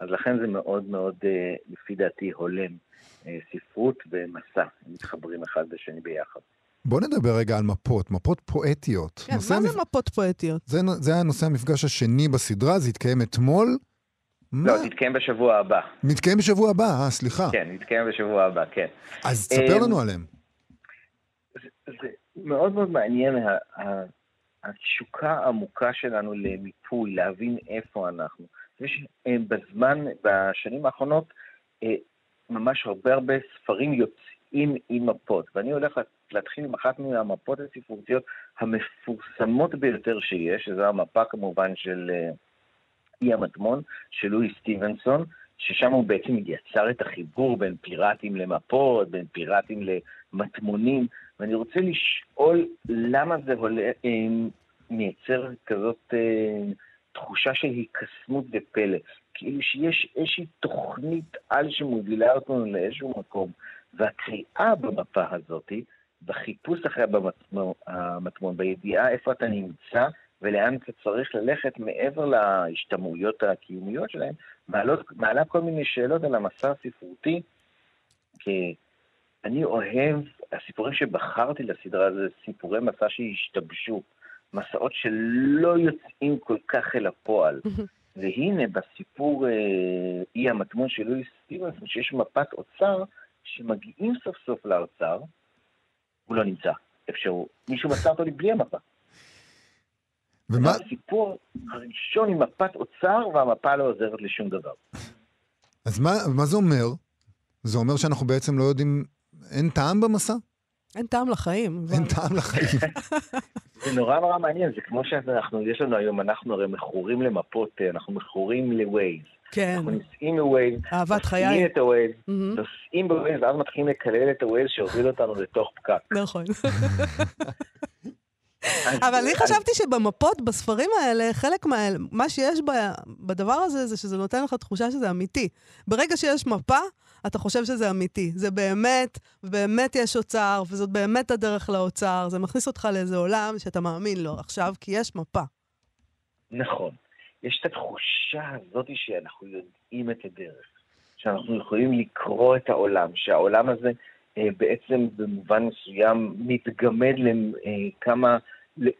אז לכן זה מאוד מאוד, אה, לפי דעתי, הולם. אה, ספרות ומסע, הם מתחברים אחד לשני ביחד. בוא נדבר רגע על מפות, מפות פואטיות. כן, מה זה המפ- מפות פואטיות? זה, זה היה נושא המפגש השני בסדרה, זה התקיים אתמול. לא, תתקיים בשבוע הבא. מתקיים בשבוע הבא, אה, סליחה. כן, תתקיים בשבוע הבא, כן. אז תספר אמ, לנו עליהם. זה מאוד מאוד מעניין, התשוקה העמוקה שלנו למיפוי, להבין איפה אנחנו. יש אה, בזמן, בשנים האחרונות, אה, ממש הרבה הרבה ספרים יוצאים עם מפות, ואני הולך להתחיל עם אחת מהמפות הספרותיות המפורסמות ביותר שיש, שזו המפה כמובן של אה, אי המטמון, של לואי סטיבנסון, ששם הוא בעצם יצר את החיבור בין פיראטים למפות, בין פיראטים למטמונים, ואני רוצה לשאול למה זה אה, מייצר כזאת אה, תחושה של היקסמות ופלא. כאילו שיש איזושהי תוכנית על שמובילה אותנו לאיזשהו מקום, והקריאה במפה הזאת, בחיפוש אחרי המטמון, בידיעה איפה אתה נמצא ולאן אתה צריך ללכת מעבר להשתמעויות הקיומיות שלהם, מעלות, מעלה כל מיני שאלות על המסע הספרותי, כי אני אוהב, הסיפורים שבחרתי לסדרה הזה, סיפורי מסע שהשתבשו, מסעות שלא יוצאים כל כך אל הפועל. והנה, בסיפור אה, אי המטמון של לואיס סטיבנסון, שיש מפת אוצר, שמגיעים סוף סוף לאוצר, הוא לא נמצא. אפשרות. מישהו מסר אותו לי בלי המפה. ומה, זה הסיפור הראשון עם מפת אוצר, והמפה לא עוזרת לשום דבר. אז מה, מה זה אומר? זה אומר שאנחנו בעצם לא יודעים, אין טעם במסע? אין טעם לחיים. אין טעם לחיים. זה נורא נורא מעניין, זה כמו שאנחנו, יש לנו היום, אנחנו הרי מכורים למפות, אה, אנחנו מכורים לווייז. כן, אנחנו נוסעים בווייז, אהבת חיי. מפעילים את הווייז, נוסעים בווייז, ואז מתחילים לקלל את הווייז שהוביל אותנו לתוך פקק. נכון. אבל אני חשבתי שבמפות, בספרים האלה, חלק מה... מה שיש ב- בדבר הזה, זה שזה נותן לך תחושה שזה אמיתי. ברגע שיש מפה, אתה חושב שזה אמיתי. זה באמת, באמת יש אוצר, וזאת באמת הדרך לאוצר. זה מכניס אותך לאיזה עולם שאתה מאמין לו עכשיו, כי יש מפה. נכון. יש את התחושה הזאת שאנחנו יודעים את הדרך, שאנחנו יכולים לקרוא את העולם, שהעולם הזה אה, בעצם במובן מסוים מתגמד לכמה,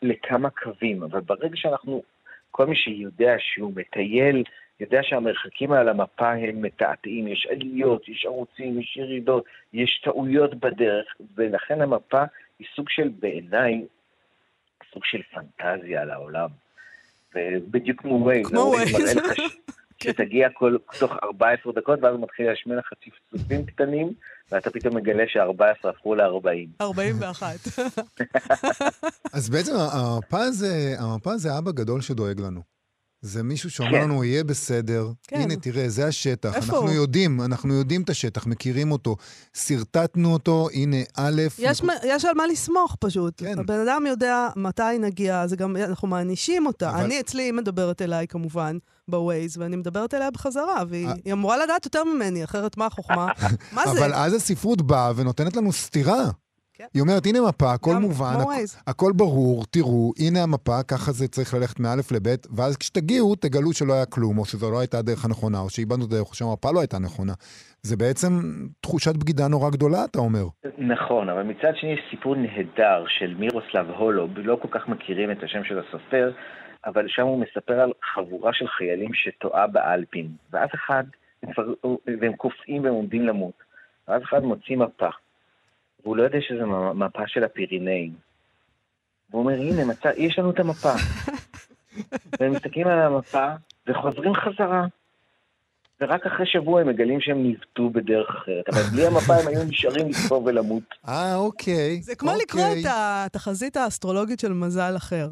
לכמה קווים, אבל ברגע שאנחנו, כל מי שיודע שהוא מטייל, יודע שהמרחקים על המפה הם מתעתעים, יש עליות, יש ערוצים, יש ירידות, יש טעויות בדרך, ולכן המפה היא סוג של, בעיניי, סוג של פנטזיה על העולם. ובדיוק כמו ווייז, כמו ווייז. ש- שתגיע כל, תוך 14 דקות, ואז הוא מתחיל להשמיע לך צפצופים קטנים, ואתה פתאום מגלה ש-14 הפכו ל-40. 41. אז בעצם המפה זה, המפה זה אבא גדול שדואג לנו. זה מישהו שאומר כן. לנו, יהיה בסדר, כן. הנה תראה, זה השטח, איפה אנחנו הוא? יודעים, אנחנו יודעים את השטח, מכירים אותו, שרטטנו אותו, הנה א', יש, מ- יש על מה לסמוך פשוט. כן. הבן אדם יודע מתי נגיע, זה גם, אנחנו מענישים אותה. אבל- אני אצלי, היא מדברת אליי כמובן, בווייז, ואני מדברת אליה בחזרה, והיא אה. היא אמורה לדעת יותר ממני, אחרת מה החוכמה? מה זה? אבל אז הספרות באה ונותנת לנו סתירה. כן. היא אומרת, הנה מפה, הכל מובן, הכ-. הכל ברור, תראו, הנה המפה, ככה זה צריך ללכת מא' לב', ואז כשתגיעו, תגלו שלא היה כלום, או שזו לא הייתה הדרך הנכונה, או שאיבדנו דרך, או שהמפה לא הייתה נכונה. זה בעצם תחושת בגידה נורא גדולה, אתה אומר. נכון, אבל מצד שני יש סיפור נהדר של מירוסלב הולוב, לא כל כך מכירים את השם של הסופר, אבל שם הוא מספר על חבורה של חיילים שטועה באלפין, ואז אחד, והם קופאים והם עומדים למות, ואז אחד מוציא מפה, והוא לא יודע שזו מ- מפה של הפירינאים. והוא אומר, הנה, מצא, יש לנו את המפה. והם מסתכלים על המפה וחוזרים חזרה. ורק אחרי שבוע הם מגלים שהם ניווטו בדרך אחרת. אבל בלי המפה הם היו נשארים לספור ולמות. אה, אוקיי. זה כמו אוקיי. לקרוא את התחזית האסטרולוגית של מזל אחר.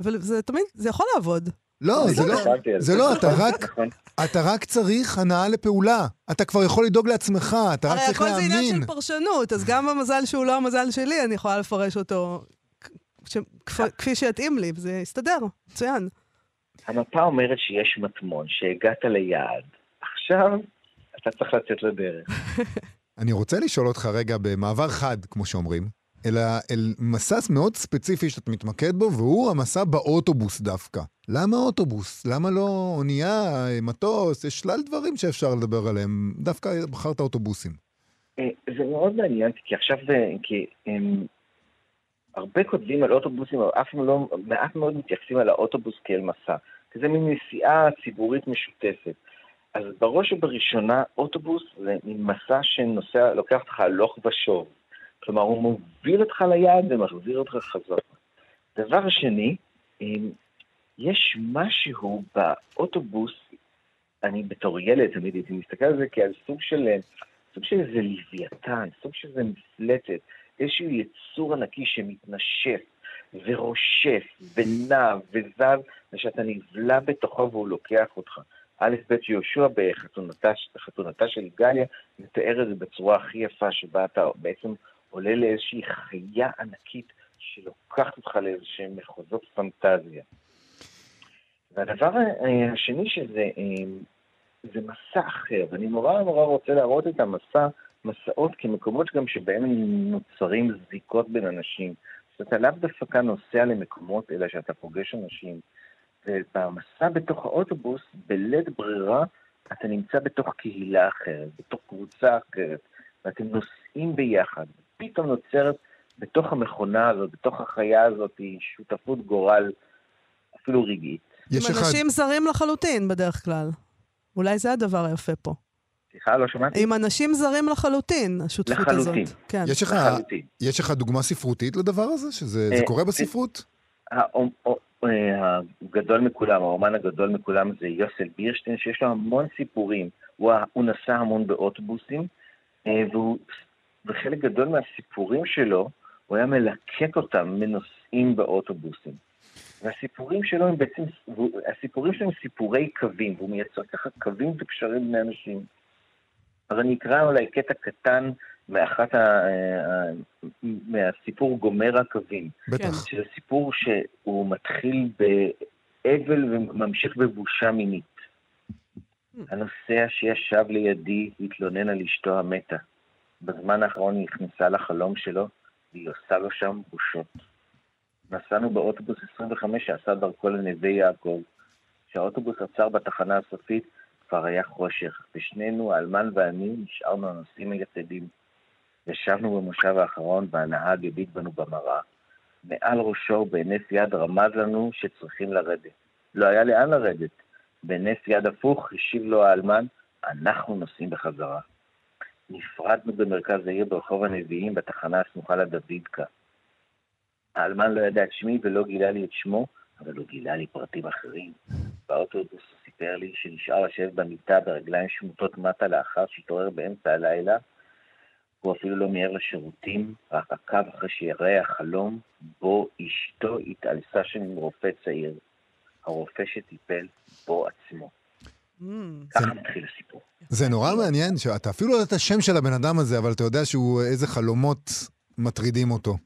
וזה תמיד, זה יכול לעבוד. לא, זה לא, זה לא, אתה רק, נכון. אתה רק צריך הנאה לפעולה. אתה כבר יכול לדאוג לעצמך, אתה רק הרי צריך הכל זה עניין להאמין. של פרשנות, אז גם המזל שהוא לא המזל שלי, אני יכולה לפרש אותו כפי שיתאים לי, וזה יסתדר, מצוין. המפה אומרת שיש מטמון, שהגעת ליעד. עכשיו אתה צריך לצאת לדרך. אני רוצה לשאול אותך רגע במעבר חד, כמו שאומרים, אלא אל מסע מאוד ספציפי שאתה מתמקד בו, והוא המסע באוטובוס דווקא. למה אוטובוס? למה לא אונייה, מטוס? יש שלל דברים שאפשר לדבר עליהם. דווקא בחרת אוטובוסים. אה, זה מאוד מעניין, כי עכשיו, זה- כי הם, הרבה כותבים על אוטובוסים, אבל אף לא, מעט מאוד מתייחסים על האוטובוס כאל מסע, כי זה מין נסיעה ציבורית משותפת. אז בראש ובראשונה, אוטובוס זה מין מסע שנוסע, לוקח אותך הלוך ושוב. כלומר, הוא מוביל אותך ליעד ומחזיר אותך חזרה. דבר שני, יש משהו באוטובוס, אני בתור ילד תמיד הייתי מסתכל על זה כעל סוג של, סוג של איזה לוויתן, סוג של איזה מפלצת, איזשהו יצור ענקי שמתנשף ורושף ונע וזז, ושאתה נבלע בתוכו והוא לוקח אותך. א' ב' יהושע בחתונתה של גליה מתאר את זה בצורה הכי יפה, שבה אתה בעצם עולה לאיזושהי חיה ענקית שלוקחת אותך לאיזשהם מחוזות פנטזיה. והדבר השני שזה זה מסע אחר, ואני נורא נורא רוצה להראות את המסע, מסעות כמקומות גם שבהם נוצרים זיקות בין אנשים. זאת אומרת, לאו דווקא נוסע למקומות, אלא שאתה פוגש אנשים. ובמסע בתוך האוטובוס, בלית ברירה, אתה נמצא בתוך קהילה אחרת, בתוך קבוצה אחרת, ואתם נוסעים ביחד. פתאום נוצרת בתוך המכונה הזאת, בתוך החיה הזאת, שותפות גורל, אפילו רגעית. יש עם אחד... אנשים זרים לחלוטין בדרך כלל. אולי זה הדבר היפה פה. סליחה, לא שמעתי. עם אנשים זרים לחלוטין, השותפות לחלוטין. הזאת. לחלוטין. כן. יש לך, לחלוטין. יש לך דוגמה ספרותית לדבר הזה? שזה אה, קורה בספרות? אה, הגדול מכולם, האומן הגדול מכולם זה יוסל בירשטיין, שיש לו המון סיפורים. הוא, הוא נסע המון באוטובוסים, אה, והוא, וחלק גדול מהסיפורים שלו, הוא היה מלקט אותם מנוסעים באוטובוסים. והסיפורים שלו הם בעצם, הסיפורים שלו הם סיפורי קווים, והוא מייצר ככה קווים וקשרים בין אנשים. אז אני אקרא אולי קטע קטן מאחת ה... מהסיפור גומר הקווים. בטח. שזה סיפור שהוא מתחיל באבל וממשיך בבושה מינית. הנוסע שישב לידי התלונן על אשתו המתה. בזמן האחרון היא נכנסה לחלום שלו, והיא עושה לו שם בושות. נסענו באוטובוס 25 שעשה דרכו לנווה יעקב. כשהאוטובוס עצר בתחנה הסופית, כבר היה חושך, ושנינו, האלמן ואני, נשארנו הנוסעים היחידים. ישבנו במושב האחרון והנהג הביט בנו במראה. מעל ראשו, בהינף יד, רמז לנו שצריכים לרדת. לא היה לאן לרדת. בהינף יד הפוך, השיב לו האלמן, אנחנו נוסעים בחזרה. נפרדנו במרכז העיר ברחוב הנביאים בתחנה הסמוכה לדוידקה. האלמן לא ידע את שמי ולא גילה לי את שמו, אבל הוא גילה לי פרטים אחרים. באוטובוס הוא סיפר לי שנשאר לשבת במיטה ברגליים שמוטות מטה לאחר שהתעורר באמצע הלילה. הוא אפילו לא מיהר לשירותים, רק עקב אחרי שיראה החלום בו אשתו התעלסה שם עם רופא צעיר. הרופא שטיפל בו עצמו. Mm. ככה מתחיל הסיפור. זה נורא מעניין שאתה אפילו לא יודע את השם של הבן אדם הזה, אבל אתה יודע שהוא איזה חלומות מטרידים אותו.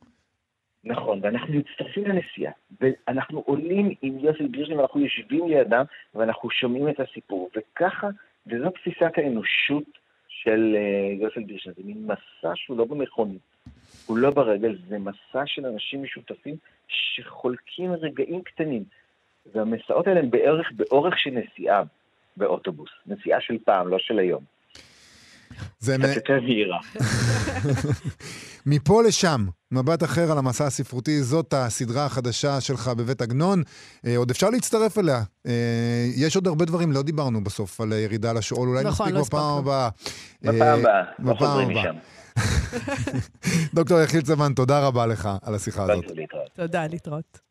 נכון, ואנחנו מצטרפים לנסיעה, ואנחנו עולים עם יוסי בירשטיין, ואנחנו יושבים לידם, ואנחנו שומעים את הסיפור, וככה, וזו תפיסת האנושות של uh, יוסי בירשטיין, זה מין מסע שהוא לא במכונית, הוא לא ברגל, זה מסע של אנשים משותפים שחולקים רגעים קטנים, והמסעות האלה הם בערך באורך של נסיעה באוטובוס, נסיעה של פעם, לא של היום. זה קצת יותר מהירה. מפה לשם, מבט אחר על המסע הספרותי, זאת הסדרה החדשה שלך בבית עגנון. אה, עוד אפשר להצטרף אליה. אה, יש עוד הרבה דברים, לא דיברנו בסוף על ירידה לשאול, אולי נכון, נספיק לא בפעם הבאה. בפעם הבאה, לא חוזרים משם. דוקטור יחיל צבן, תודה רבה לך על השיחה הזאת. תודה, להתראות.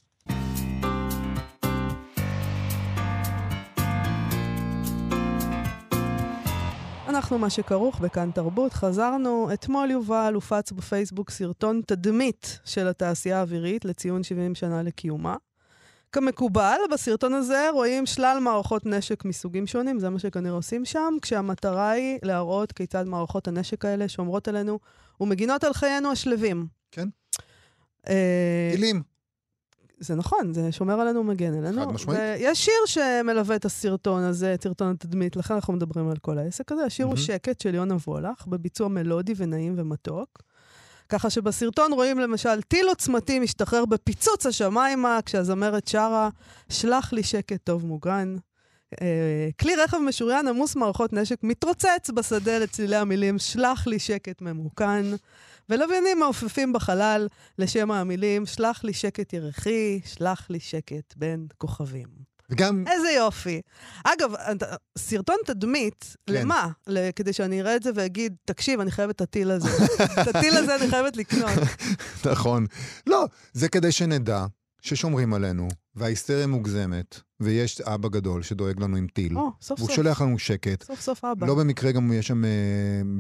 אנחנו מה שכרוך בכאן תרבות. חזרנו, אתמול יובל הופץ בפייסבוק סרטון תדמית של התעשייה האווירית לציון 70 שנה לקיומה. כמקובל, בסרטון הזה רואים שלל מערכות נשק מסוגים שונים, זה מה שכנראה עושים שם, כשהמטרה היא להראות כיצד מערכות הנשק האלה שומרות עלינו ומגינות על חיינו השלווים. כן. אה, טילים. זה נכון, זה שומר עלינו ומגן עלינו. חד משמעית. ויש שיר שמלווה את הסרטון הזה, את סרטון התדמית, לכן אנחנו מדברים על כל העסק הזה. השיר הוא שקט של יונה וולך, בביצוע מלודי ונעים ומתוק. ככה שבסרטון רואים למשל טיל עוצמתי משתחרר בפיצוץ השמיימה, כשהזמרת שרה, שלח לי שקט טוב מוגן. אה, כלי רכב משוריין עמוס מערכות נשק מתרוצץ בשדה לצלילי המילים שלח לי שקט ממוכן, ולוויינים מעופפים בחלל לשם המילים שלח לי שקט ירחי, שלח לי שקט בין כוכבים. וגם, איזה יופי. אגב, סרטון תדמית, כן. למה? כדי שאני אראה את זה ואגיד, תקשיב, אני חייבת את הטיל הזה. את הטיל הזה אני חייבת לקנות. נכון. לא, זה כדי שנדע ששומרים עלינו, וההיסטריה מוגזמת, ויש אבא גדול שדואג לנו עם טיל. או, סוף והוא סוף. שולח לנו שקט. סוף סוף אבא. לא במקרה גם יש שם, אה,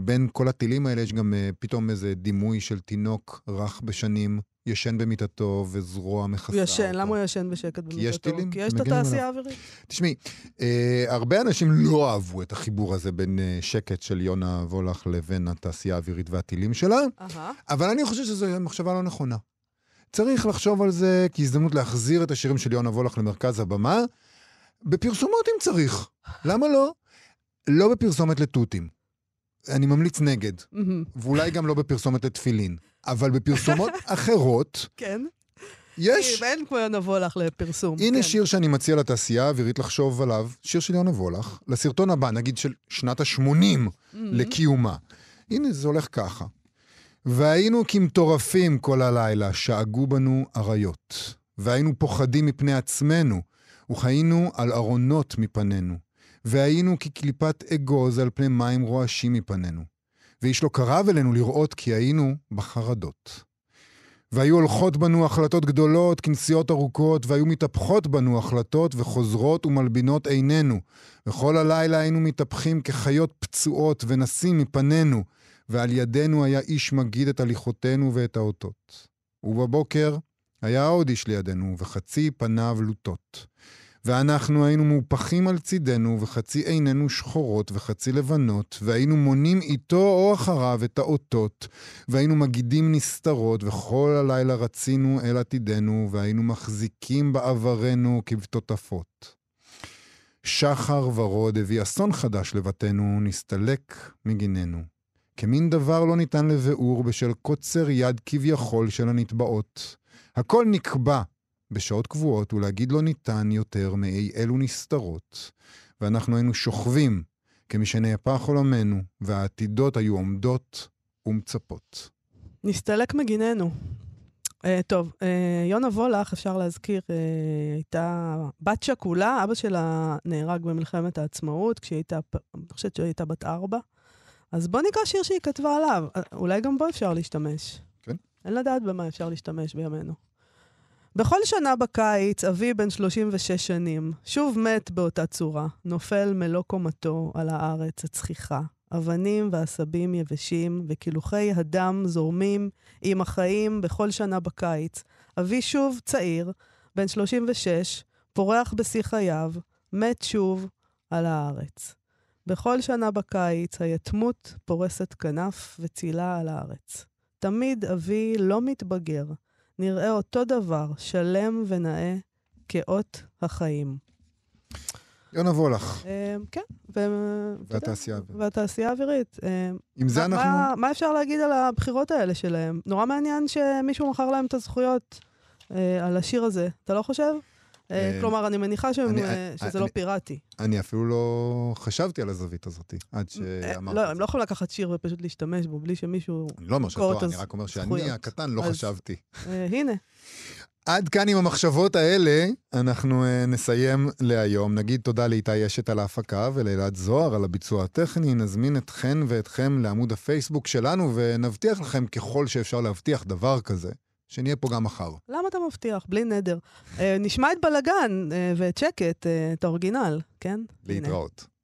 בין כל הטילים האלה יש גם אה, פתאום איזה דימוי של תינוק רך בשנים, ישן במיטתו וזרוע מכסה הוא ישן, אותו. למה הוא ישן בשקט במיטתו? יש טילים כי יש את התעשייה האווירית. תשמעי, אה, הרבה אנשים לא אהבו את החיבור הזה בין אה, שקט של יונה וולך לבין התעשייה האווירית והטילים שלה. אבל אני חושב שזו מחשבה לא נכונה. צריך לחשוב על זה כהזדמנות להחזיר את השירים של יונה וולך למרכז הבמה, בפרסומות אם צריך. למה לא? לא בפרסומת לתותים. אני ממליץ נגד. ואולי גם לא בפרסומת לתפילין, אבל בפרסומות אחרות כן. יש... ואין כמו יונה וולך לפרסום. הנה כן. שיר שאני מציע לתעשייה האווירית לחשוב עליו, שיר של יונה וולך, לסרטון הבא, נגיד של שנת ה-80 מהמם. לקיומה. הנה, זה הולך ככה. והיינו כמטורפים כל הלילה, שאגו בנו אריות. והיינו פוחדים מפני עצמנו, וחיינו על ארונות מפנינו. והיינו כקליפת אגוז על פני מים רועשים מפנינו. ואיש לא קרב אלינו לראות כי היינו בחרדות. והיו הולכות בנו החלטות גדולות, כנסיעות ארוכות, והיו מתהפכות בנו החלטות וחוזרות ומלבינות עינינו. וכל הלילה היינו מתהפכים כחיות פצועות ונסים מפנינו, ועל ידינו היה איש מגיד את הליכותינו ואת האותות. ובבוקר היה עוד איש לידינו, וחצי פניו לוטות. ואנחנו היינו מהופכים על צידנו, וחצי עינינו שחורות וחצי לבנות, והיינו מונים איתו או אחריו את האותות, והיינו מגידים נסתרות, וכל הלילה רצינו אל עתידנו, והיינו מחזיקים בעברנו כבטוטפות. שחר ורוד הביא אסון חדש לבתינו, נסתלק מגיננו. כמין דבר לא ניתן לביאור בשל קוצר יד כביכול של הנתבעות. הכל נקבע בשעות קבועות, ולהגיד לא ניתן יותר מאי אלו נסתרות. ואנחנו היינו שוכבים כמי שנהפך עולמנו, והעתידות היו עומדות ומצפות. נסתלק מגיננו. Uh, טוב, uh, יונה וולך, אפשר להזכיר, uh, הייתה בת שכולה, אבא שלה נהרג במלחמת העצמאות, כשהיא הייתה, אני חושבת שהיא הייתה בת ארבע. אז בוא נקרא שיר שהיא כתבה עליו, אה, אולי גם בו אפשר להשתמש. כן. אין לדעת במה אפשר להשתמש בימינו. בכל שנה בקיץ, אבי בן 36 שנים, שוב מת באותה צורה, נופל מלוא קומתו על הארץ הצחיחה. אבנים ועשבים יבשים וקילוחי הדם זורמים עם החיים בכל שנה בקיץ. אבי שוב צעיר, בן 36, פורח בשיא חייו, מת שוב על הארץ. בכל שנה בקיץ היתמות פורסת כנף וצילה על הארץ. תמיד אבי לא מתבגר, נראה אותו דבר, שלם ונאה, כאות החיים. יונה וולך, אה, כן, והתעשייה האווירית. והתעשייה האווירית. אה, עם זה אנחנו... מה, מה אפשר להגיד על הבחירות האלה שלהם? נורא מעניין שמישהו מכר להם את הזכויות אה, על השיר הזה. אתה לא חושב? אה, אה, כלומר, אני מניחה שהם, אני- אה, אני- שזה לא אני- פיראטי. אני אפילו לא חשבתי על הזווית הזאת, עד שאמרת לא, הם. לא יכולים לקחת שיר ופשוט להשתמש בו בלי שמישהו... אני לא אומר שאתה, את אני רק אומר שאני הזכויות. הקטן לא אז- חשבתי. אה, הנה, עד כאן עם המחשבות האלה, אנחנו uh, נסיים להיום. נגיד תודה לאיתי אשת על ההפקה ולאלעד זוהר על הביצוע הטכני. נזמין אתכן ואתכם לעמוד הפייסבוק שלנו ונבטיח לכם ככל שאפשר להבטיח דבר כזה, שנהיה פה גם מחר. למה אתה מבטיח? בלי נדר. אה, נשמע את בלאגן אה, ואת שקט, אה, את האורגינל, כן? להתראות.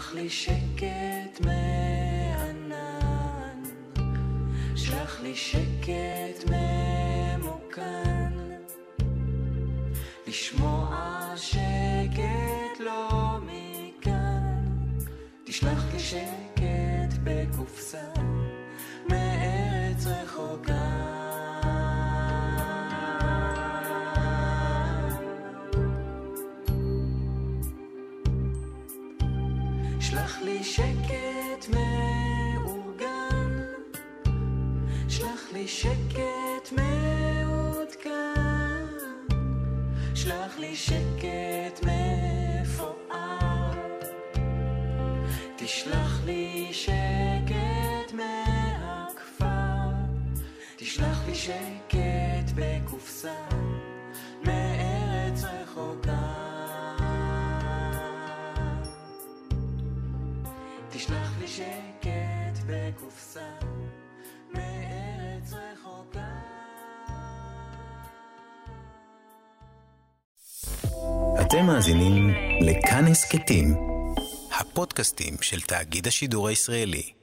שלח לי שקט מענן, שלח לי שקט ממוכן, לשמוע שקט לא מכאן, תשלח לי שקט בקופסה שקט בקופסה מארץ רחוקה. תשלח לי שקט בקופסה מארץ רחוקה. אתם מאזינים לכאן הסכתים, הפודקאסטים של תאגיד השידור הישראלי.